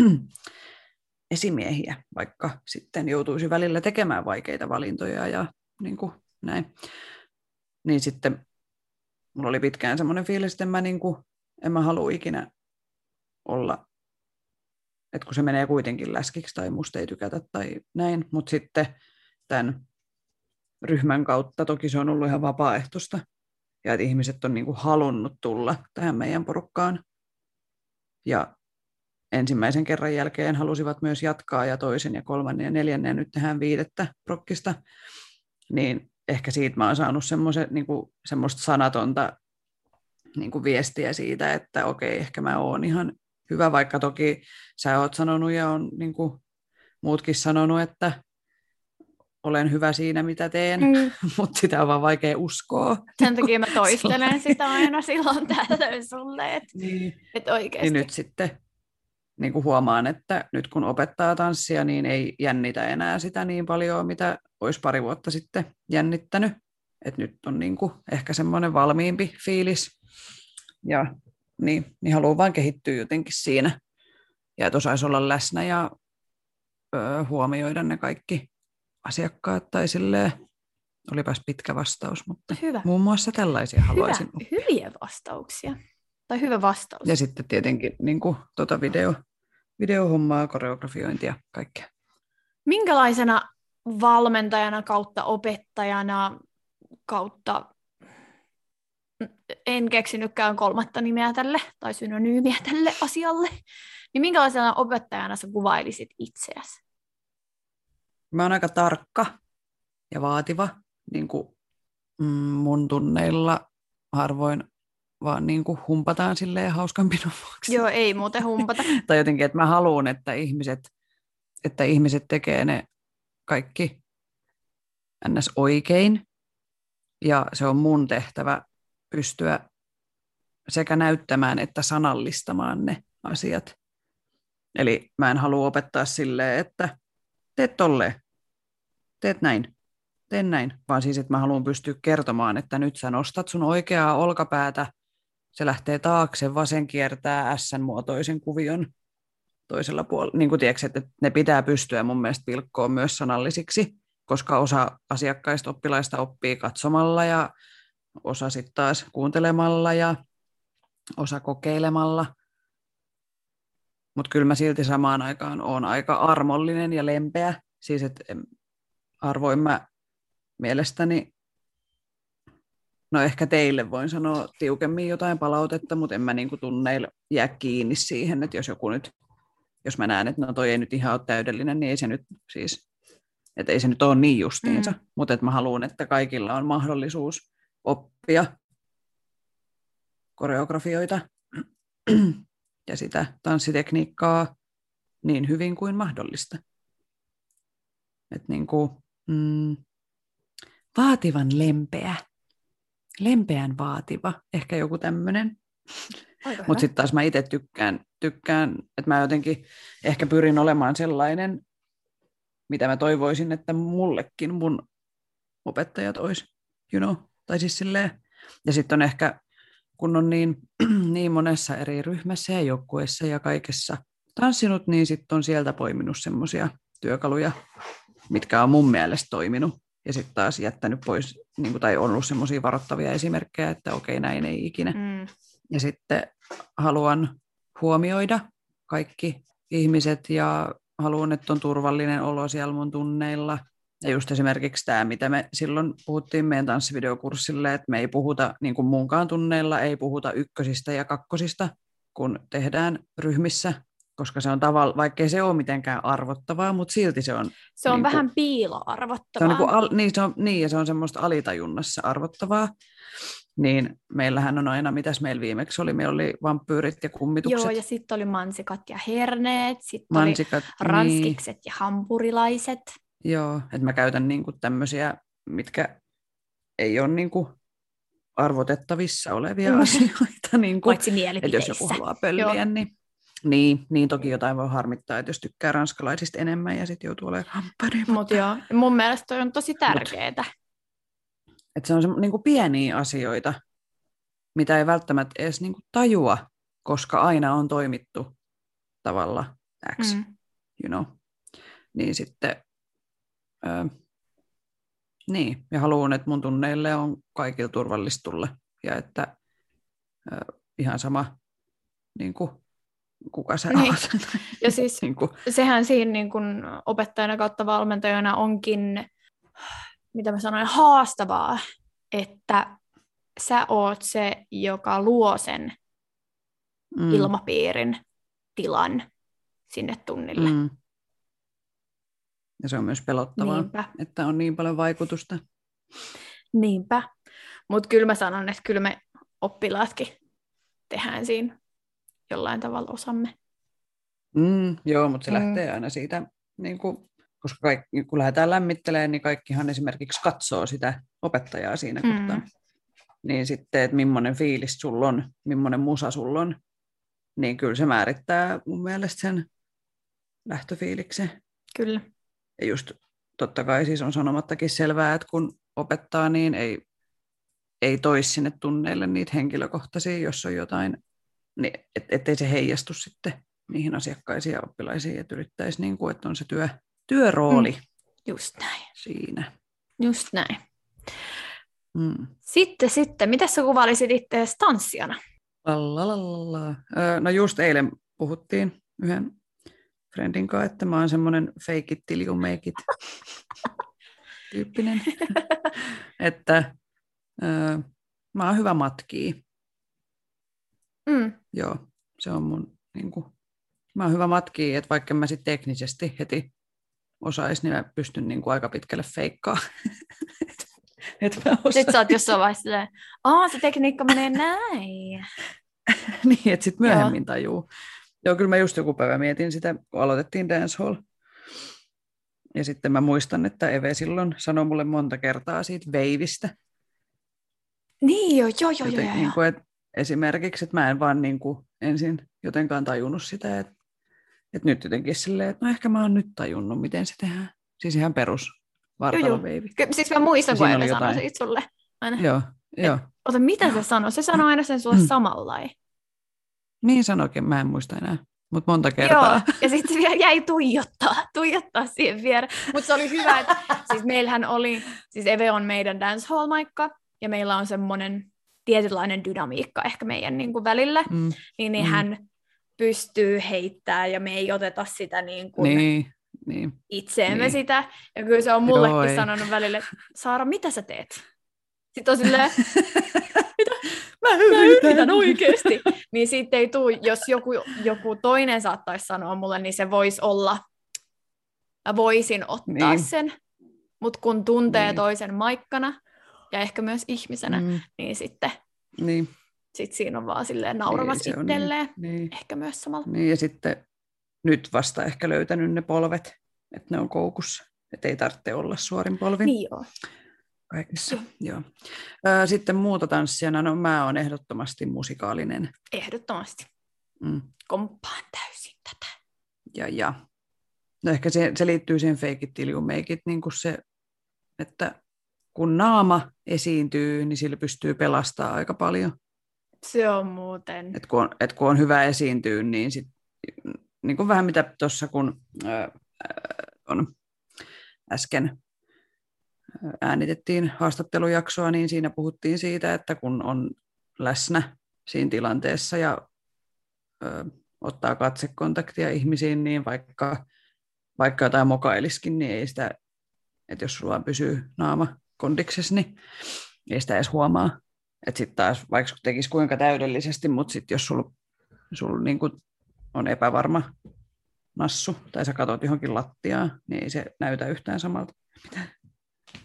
esimiehiä, vaikka sitten joutuisi välillä tekemään vaikeita valintoja ja niin kuin näin. Niin sitten mulla oli pitkään semmoinen fiilis, että en mä, niin kuin, en mä halua ikinä olla että kun se menee kuitenkin läskiksi tai musta ei tykätä tai näin, mutta sitten tämän ryhmän kautta. Toki se on ollut ihan vapaaehtoista. Ja että ihmiset on niin kuin halunnut tulla tähän meidän porukkaan. Ja ensimmäisen kerran jälkeen halusivat myös jatkaa ja toisen ja kolmannen ja neljännen ja nyt tehdään viidettä prokkista, niin ehkä siitä mä oon saanut niin kuin, semmoista sanatonta niin kuin viestiä siitä, että okei, ehkä mä oon ihan hyvä, vaikka toki sä oot sanonut ja on niin kuin muutkin sanonut, että olen hyvä siinä, mitä teen, mm. Mutta sitä on vaan vaikea uskoa. Sen takia mä toistelen sitä aina silloin tällöin sulle, että Niin, et oikeasti. niin nyt sitten niin kuin huomaan, että nyt kun opettaa tanssia, niin ei jännitä enää sitä niin paljon, mitä olisi pari vuotta sitten jännittänyt. Et nyt on niin kuin ehkä semmoinen valmiimpi fiilis ja niin, niin haluan vaan kehittyä jotenkin siinä. Ja että osaisi olla läsnä ja ö, huomioida ne kaikki asiakkaat tai silleen, olipas pitkä vastaus, mutta Hyvä. muun muassa tällaisia haluaisin. Hyvä. Hyviä vastauksia. Tai hyvä vastaus. Ja sitten tietenkin niin kuin, tota video, videohommaa, koreografiointia, kaikkea. Minkälaisena valmentajana kautta opettajana kautta en keksinytkään kolmatta nimeä tälle tai synonyymiä tälle asialle, niin minkälaisena opettajana sä kuvailisit itseäsi? Mä oon aika tarkka ja vaativa, niin kuin mm, mun tunneilla harvoin vaan niin kuin humpataan silleen hauskanpidon vuoksi. Joo, ei muuten humpata. tai jotenkin, että mä haluan, että ihmiset, että ihmiset tekee ne kaikki ns. oikein. Ja se on mun tehtävä pystyä sekä näyttämään että sanallistamaan ne asiat. Eli mä en halua opettaa silleen, että teet tolleen, teet näin, teen näin, vaan siis, että mä haluan pystyä kertomaan, että nyt sä nostat sun oikeaa olkapäätä, se lähtee taakse, vasen kiertää S-muotoisen kuvion toisella puolella. Niin kuin tiedätkö, että ne pitää pystyä mun mielestä pilkkoon myös sanallisiksi, koska osa asiakkaista oppilaista oppii katsomalla ja osa sitten taas kuuntelemalla ja osa kokeilemalla. Mutta kyllä mä silti samaan aikaan olen aika armollinen ja lempeä. Siis että arvoin mä mielestäni, no ehkä teille voin sanoa tiukemmin jotain palautetta, mutta en mä niinku tunneilla jää kiinni siihen, että jos joku nyt, jos mä näen, että no toi ei nyt ihan ole täydellinen, niin ei se nyt siis, että ei se nyt ole niin justiinsa, mm. mutta että mä haluan, että kaikilla on mahdollisuus oppia koreografioita ja sitä tanssitekniikkaa niin hyvin kuin mahdollista. Et niin kuin, mm, vaativan lempeä, lempeän vaativa, ehkä joku tämmöinen. Mutta sitten taas mä itse tykkään, tykkään, että mä jotenkin ehkä pyrin olemaan sellainen, mitä mä toivoisin, että mullekin mun opettajat olisi, you know, tai siis silleen. Ja sitten on ehkä, kun on niin, niin monessa eri ryhmässä ja joukkueessa ja kaikessa tanssinut, niin sitten on sieltä poiminut semmoisia työkaluja, mitkä on mun mielestä toiminut. Ja sitten taas jättänyt pois, niin kuin, tai on ollut semmoisia varoittavia esimerkkejä, että okei, näin ei ikinä. Mm. Ja sitten haluan huomioida kaikki ihmiset ja haluan, että on turvallinen olo siellä mun tunneilla – ja just esimerkiksi tämä, mitä me silloin puhuttiin meidän tanssivideokurssille, että me ei puhuta, niin kuin muunkaan tunneilla, ei puhuta ykkösistä ja kakkosista, kun tehdään ryhmissä, koska se on tavalla, vaikkei se ole mitenkään arvottavaa, mutta silti se on... Se on niin vähän kuin, piiloarvottavaa. Se on, niin, kuin al, niin, se on, niin, ja se on semmoista alitajunnassa arvottavaa. Niin meillähän on aina, mitäs meillä viimeksi oli, meillä oli vampyyrit ja kummitukset. Joo, ja sitten oli mansikat ja herneet, sitten oli ranskikset niin. ja hampurilaiset. Joo, että mä käytän niinku tämmöisiä, mitkä ei ole niinku arvotettavissa olevia mm. asioita. Niinku, Paitsi että jos joku haluaa pölliä, Joo. niin niin, niin toki jotain voi harmittaa, että jos tykkää ranskalaisista enemmän ja sitten joutuu olemaan hamppari. Mutta joo, mun mielestä toi on tosi tärkeää. Että se on se, niin kuin pieniä asioita, mitä ei välttämättä edes niin kuin tajua, koska aina on toimittu tavalla X, mm. you know. Niin sitten Öö, niin, ja haluan, että mun tunneille on kaikilla turvallista tulla. Ja että öö, ihan sama, niin kuin, kuka sä niin. oot. Ja siis niin kuin. sehän siinä niin kuin opettajana kautta valmentajana onkin, mitä mä sanoin, haastavaa, että sä oot se, joka luo sen mm. ilmapiirin, tilan sinne tunnille. Mm. Ja se on myös pelottavaa, Niinpä. että on niin paljon vaikutusta. Niinpä. Mutta kyllä mä sanon, että kyllä me oppilaatkin tehdään siinä jollain tavalla osamme. Mm, joo, mutta se mm. lähtee aina siitä, niin kuin, koska kaikki, kun lähdetään lämmittelemään, niin kaikkihan esimerkiksi katsoo sitä opettajaa siinä mm. kohtaa. Niin sitten, että millainen fiilis sulla on, millainen musa sulla on, niin kyllä se määrittää mun mielestä sen lähtöfiiliksen. Kyllä. Ja just totta kai siis on sanomattakin selvää, että kun opettaa, niin ei, ei toisi sinne tunneille niitä henkilökohtaisia, jos on jotain, niin et, ettei se heijastu sitten niihin asiakkaisiin ja oppilaisiin, että yrittäisi niin kuin, että on se työ, työrooli mm. Just näin. siinä. Just näin. Mm. Sitten, sitten, mitä sä kuvailisit itse tanssijana? No just eilen puhuttiin yhden friendin kanssa, että mä oon semmoinen fake it till you make it tyyppinen. että öö, mä oon hyvä matkii. Mm. Joo, se on mun, niin kuin, mä oon hyvä matkii, että vaikka mä sitten teknisesti heti osais, niin mä pystyn niin kuin aika pitkälle feikkaa. et mä Sitten sä oot jossain vaiheessa silleen, aah, se tekniikka menee näin. niin, että sitten myöhemmin Joo. tajuu. Joo, kyllä mä just joku päivä mietin sitä, kun aloitettiin dancehall. Ja sitten mä muistan, että Eve silloin sanoi mulle monta kertaa siitä veivistä. Niin joo, joo, joo, Joten, joo, niin kuin, että esimerkiksi, että mä en vaan niin kuin ensin jotenkaan tajunnut sitä, että, että nyt jotenkin silleen, että no ehkä mä oon nyt tajunnut, miten se tehdään. Siis ihan perus vartaloveivi. Siis mä muistan, kun aina sanoin siitä sulle. Aina. Joo, joo. ota, mitä se sanoi? Se sanoi aina sen sulle mm. samalla. Niin sanoikin, mä en muista enää. mutta monta kertaa. Joo, ja sitten vielä jäi tuijottaa, tuijottaa siihen viereen. Mutta se oli hyvä, että siis meillähän oli, siis Eve on meidän dancehall-maikka, ja meillä on semmoinen tietynlainen dynamiikka ehkä meidän niin kuin välillä, Mm. niin, niin Mm. hän pystyy heittämään, ja me ei oteta sitä niin kuin Niin, niin. itseemme Niin. sitä. Ja kyllä se on mullekin ei. sanonut välillä, että Saara, mitä sä teet? Sitten on silleen, Mä mä yritän oikeasti. Niin siitä ei tule, jos joku, joku toinen saattaisi sanoa mulle, niin se voisi olla, mä voisin ottaa Niin. sen, mutta kun tuntee Niin. toisen maikkana ja ehkä myös ihmisenä, Mm, niin sitten niin, sit siinä on vaan silleen nauravas Niin, on itselleen, niin, ehkä myös samalla. niin. Ja sitten nyt vasta ehkä löytänyt ne polvet, että ne on koukussa. Että ei tarvitse olla suorin polvin Niin joo. kaikessa. Joo. Ö, Sitten muuta tanssijana, no mä oon ehdottomasti musikaalinen. Ehdottomasti. Mm. Komppaan täysin tätä. Ja, ja. No ehkä se, se liittyy siihen fake it till you make it, niin kuin se, että kun naama esiintyy, niin sillä pystyy pelastamaan aika paljon. Se on muuten. Et kun, on, et kun on hyvä esiintyä, niin, sit, niin kuin vähän mitä tuossa kun ää, on äsken ää, äänitettiin haastattelujaksoa, niin siinä puhuttiin siitä, että kun on läsnä siinä tilanteessa ja ö, ottaa katsekontaktia ihmisiin, niin vaikka, vaikka jotain mokailiskin, niin ei sitä, että jos sulla pysyy naama kondiksessa, niin ei sitä edes huomaa. Että sitten taas, vaikka tekisi kuinka täydellisesti, mutta sitten jos sulla sul niinku on epävarma nassu, tai sä katsot johonkin lattiaan, niin ei se näytä yhtään samalta.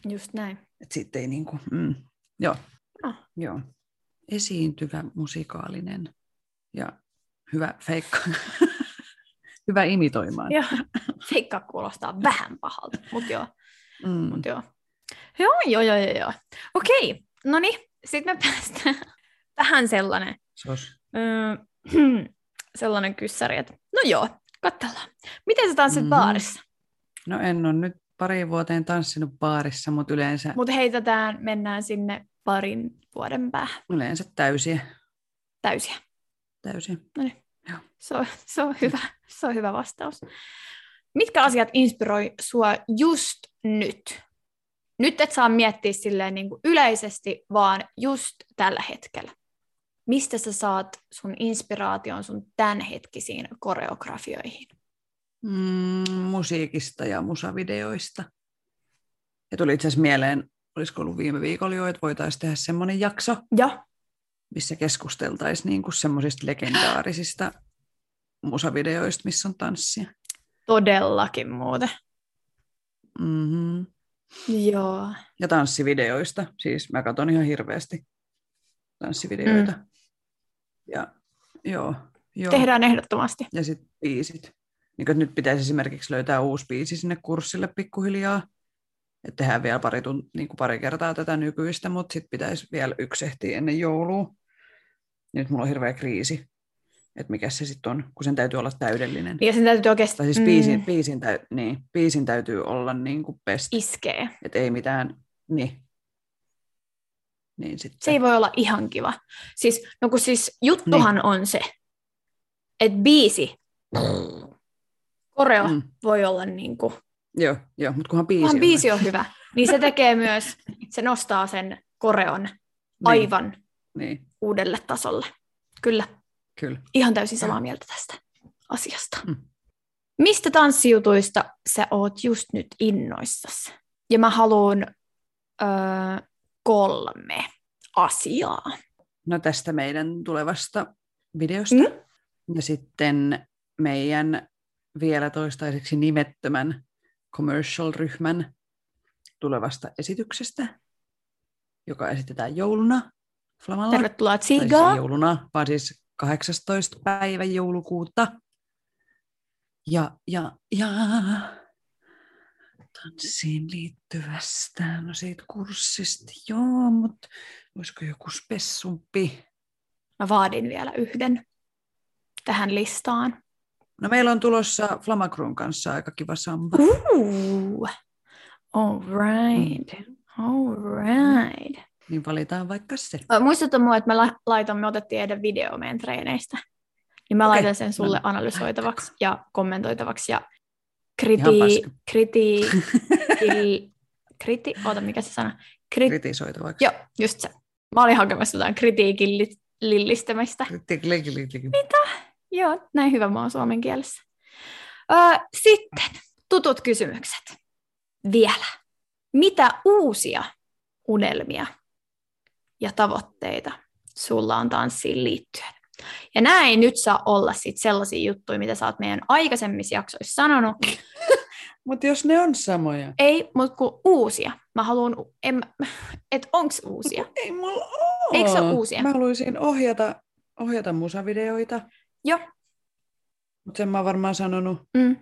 Just näin. Että sitten ei niinku, mm, joo. Ah. joo. Esiintyvä, musikaalinen ja hyvä feikka. hyvä imitoimaan. Joo. Feikka kuulostaa vähän pahalta, mutta joo. Mm. Mut joo. Joo, joo, joo, joo, joo. Okei, no niin, sitten me päästään vähän sellainen, Sos. öö, sellainen kyssäri, että no joo, katsellaan. Miten sä tanssit Mhm. mm-hmm. baarissa? No en ole nyt pari vuoteen tanssinut baarissa, mutta yleensä, Mutta heitetään, mennään sinne parin vuoden päähän yleensä täysiä. täysiä. täysiä. Se on, se on, hyvä, se on hyvä vastaus. Mitkä asiat inspiroi sua just nyt? Nyt et saa miettiä silleen niin kuin yleisesti, vaan just tällä hetkellä. Mistä sä saat sun inspiraation sun tämänhetkisiin koreografioihin? Mm, musiikista ja musavideoista. Ja tuli itse asiassa mieleen, olisiko ollut viime viikolla jo, että voitaisiin tehdä semmoinen jakso, Ja, missä keskusteltaisiin niin semmoisista legendaarisista musavideoista, missä on tanssia. todellakin muuten. Mm-hmm. Joo. Ja tanssivideoista. Siis mä katson ihan hirveästi tanssivideoita. Mm. Ja joo, joo. Tehdään ehdottomasti. Ja sitten biisit. Niin nyt pitäisi esimerkiksi löytää uusi biisi sinne kurssille pikkuhiljaa. Että tehdään vielä pari, tunt- niin kuin pari kertaa tätä nykyistä, mutta sitten pitäisi vielä yksi ehtiä ennen joulua. Nyt mulla on hirveä kriisi, että mikä se sitten on, kun sen täytyy olla täydellinen. Ja sen täytyy oikeasti Tai siis biisin, biisin, täy- niin, biisin täytyy olla niin kuin best, iskee. että ei mitään, niin. Niin sitten. Se ei voi olla ihan kiva. Siis, no kun siis juttuhan niin. on se, että biisi, koreo mm. Mm, voi olla niin kuin, joo, joo, mutta kunhan biisi kunhan on biisi hyvä. on hyvä, niin se tekee myös, se nostaa sen koreon aivan niin. Niin, uudelle tasolle. Kyllä, kyllä. ihan täysin samaa mieltä tästä asiasta. Mm. Mistä tanssijutuista sä oot just nyt innoissasi? Ja mä haluan öö, kolme asiaa. No tästä meidän tulevasta videosta. Mm? Ja sitten meidän vielä toistaiseksi nimettömän commercial-ryhmän tulevasta esityksestä, joka esitetään jouluna Flamalla. Tervetuloa siis ei Tsigaa. jouluna, vaan siis 18. päivä joulukuuta. Ja, ja, ja tanssiin liittyvästä, no siitä kurssista, joo, mutta olisiko joku spessumpi? Mä vaadin vielä yhden tähän listaan. No meillä on tulossa Flamakruun kanssa aika kiva samba. Ooh. All right. All right. Niin valitaan vaikka se. Ö, Muistuta mua, että me la- laitamme, me otettiin edes video meidän treeneistä. Niin mä Okei, laitan sen sulle no, analysoitavaksi ja kommentoitavaksi ja kriti... kriti... kil- kriti... Oota, mikä se sana? Krit... Kritisoitavaksi. Joo, just se. Mä olin hakemassa jotain kritiikin li- lillistämistä. Mitä? Joo, näin hyvä mä oon suomen kielessä. Öö, sitten tutut kysymykset. Vielä. Mitä uusia unelmia ja tavoitteita sulla on tanssiin liittyen? Ja nämä ei nyt saa olla sit sellaisia juttuja, mitä sä oot meidän aikaisemmissa jaksoissa sanonut. Mutta jos ne on samoja. Ei, mutta kun uusia. Mä haluan, en, et onks uusia? Ei mulla oo. Eikö se ole uusia? Mä haluaisin ohjata, ohjata musavideoita, Joo. mutta sen mä oon varmaan sanonut. Mm.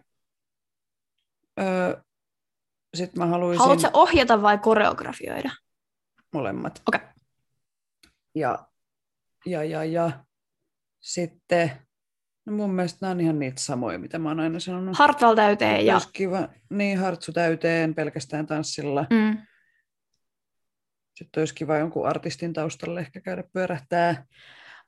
Öö, Sitten mä haluaisin Haluatko ohjata vai koreografioida? molemmat. Okei. Ja, ja, ja, ja sitten, no mun mielestä nämä on ihan niitä samoja, mitä mä oon aina sanonut. Hartwell täyteen ja... Kiva, niin hartsu täyteen pelkästään tanssilla. Mm. Sitten olisi kiva jonkun artistin taustalle ehkä käydä pyörähtää.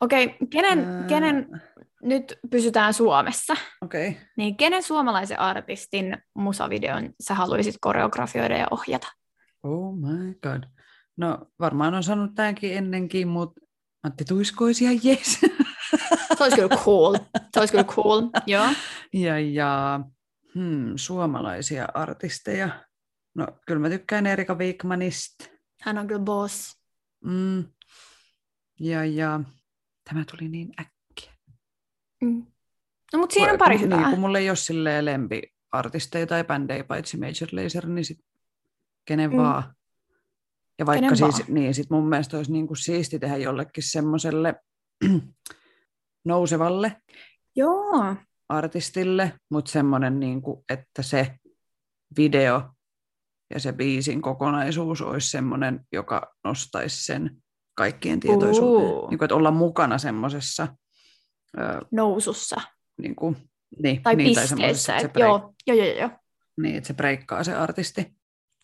Okei, kenen, Ää, kenen, nyt pysytään Suomessa, Okei. Okay. niin kenen suomalaisen artistin musavideon sä haluaisit koreografioida ja ohjata? Oh my god. No varmaan on sanonut tämänkin ennenkin, mutta Antti Tuisko olisi ihan. Se olisi kyllä cool. Se olisi kyllä cool, joo. ja, ja hmm, suomalaisia artisteja. No kyllä mä tykkään Erika Wigmanista. Hän on kyllä boss. Mm. Ja, ja tämä tuli niin äkkiä. Mm. No mutta siinä on pari kun- hyvää. Niin, kun mulla ei ole silleen lempiartisteja tai bändejä paitsi Major Lazer, niin sit kenen mm. vaan. Ja vaikka Kenen siis, vaan. niin sit mun mielestä olisi niinku siisti tehdä jollekin semmoiselle nousevalle Joo. artistille, mutta semmoinen, niinku, että se video ja se biisin kokonaisuus olisi semmoinen, joka nostaisi sen kaikkien tietoisuuteen. Uu. Niin kuin, että olla mukana semmoisessa, Nousussa. niin kuin, niin, Tai niin, pisteessä. semmoisessa, että joo, joo, joo, joo. Niin, että se breikkaa se artisti.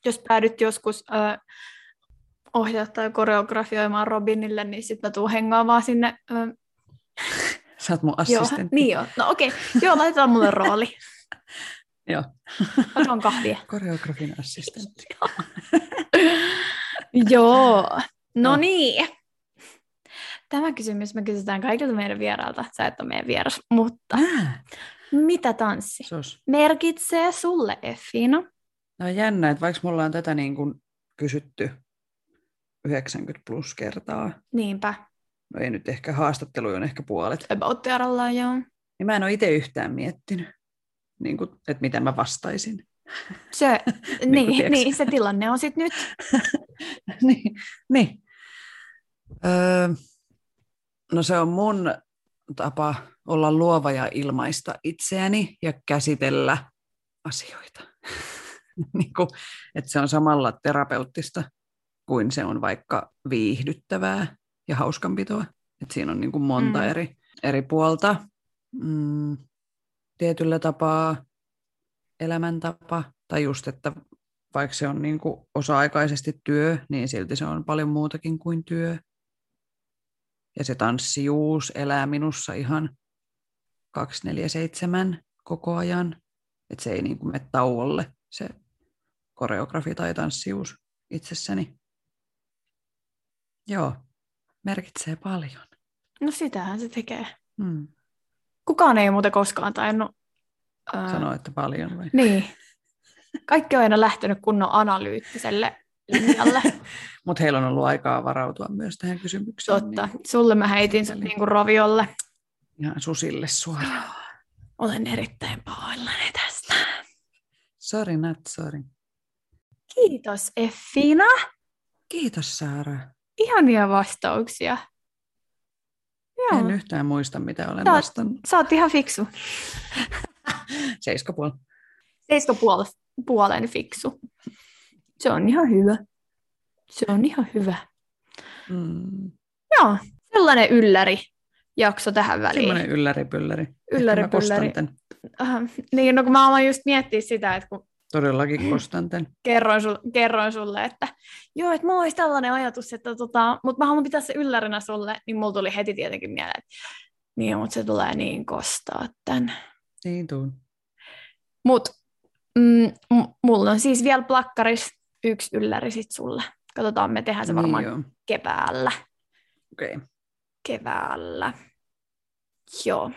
Jos päädyt joskus ö, ohjaa tai koreografioimaan Robinille, niin sitten mä tuun hengaamaan sinne. Ö, Sä oot mun joo, assistentti. niin joo. No okei, joo, laitetaan mulle rooli. Joo. Tuon kahvia. Koreografin assistentti. Joo. No No. niin. Tämä kysymys me kysytään kaikilta meidän vierailta. Sä et ole meidän vieras, mutta mitä tanssi sos. merkitsee sulle, Effina? No on jännä, että vaikka me ollaan tätä niin kuin kysytty 90 plus kertaa, Niinpä. no ei nyt ehkä haastattelu on ehkä puolet, About tiarallaan, joo. niin mä en ole itse yhtään miettinyt, niin kuin, että mitä mä vastaisin. Se, Niin niin, niin, se tilanne on sitten nyt. niin, niin. Öö, no se on mun tapa olla luova ja ilmaista itseäni ja käsitellä asioita. niin kuin, että se on samalla terapeuttista kuin se on vaikka viihdyttävää ja hauskanpitoa. Että siinä on niin kuin monta Mm. mm. eri, eri puolta. Mm, tietyllä tapaa elämäntapa, tai just, että vaikka se on niin kuin osa-aikaisesti työ, niin silti se on paljon muutakin kuin työ. Ja se tanssijuus elää minussa ihan 247 koko ajan. Että se ei niin kuin mene tauolle, se koreografi tai tanssijuus itsessäni. Joo, merkitsee paljon. No sitähän se tekee. Hmm. Kukaan ei muuten koskaan tainnut... ää, Sano, että paljon vai? Niin. Kaikki on aina lähtenyt kunnon analyyttiselle linjalle. Mutta heillä on ollut aikaa varautua myös tähän kysymykseen. Totta. Niin Sulle mä heitin sen niin kuin roviolle. ihan susille suoraan. Olen erittäin pahoillani tästä. Sorry, not sorry. Kiitos Effina. Kiitos Saara. Ihania vastauksia. Joo. En yhtään muista, mitä olen Sä oot- vastannut. Sä oot ihan fiksu. Seiska puoli. Seiska puol- puolen fiksu. Se on ihan hyvä. Se on ihan hyvä. Mm. Joo, sellainen ylläri jakso tähän väliin. Ylläri-pylläri. Ylläri mä kostan pylläri. Äh, niin, no kun mä aloin just miettiä sitä, että kun Todellakin kostan tän. kerroin, sul, kerroin sulle, että joo, että mulla olisi tällainen ajatus, että tota, mutta mä haluan pitää se yllärinä sulle, niin mulla tuli heti tietenkin mieleen, että Niin, mutta se tulee niin kostaa tän. Niin tuun. Mut mm, mulla on siis vielä plakkaris yksi ylläri sit sulle. Katsotaan, me tehdään se varmaan Niin joo. keväällä. Okei. Okay. Keväällä. Joo,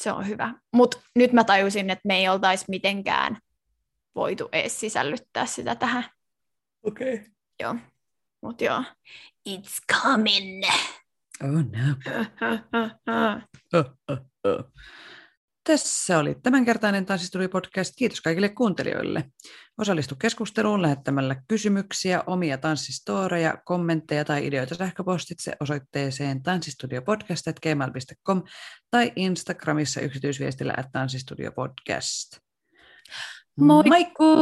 se on hyvä. Mutta nyt mä tajusin, että me ei oltaisi mitenkään voitu edes sisällyttää sitä tähän. Okei. Okay. Joo. Mut joo. It's coming. Oh no. Tässä oli tämänkertainen Tanssistudio-podcast. Kiitos kaikille kuuntelijoille. Osallistu keskusteluun lähettämällä kysymyksiä, omia tanssistoreja, kommentteja tai ideoita sähköpostitse osoitteeseen tanssistudiopodcast.gmail.com tai Instagramissa yksityisviestillä at tanssistudiopodcast. Moikkuu!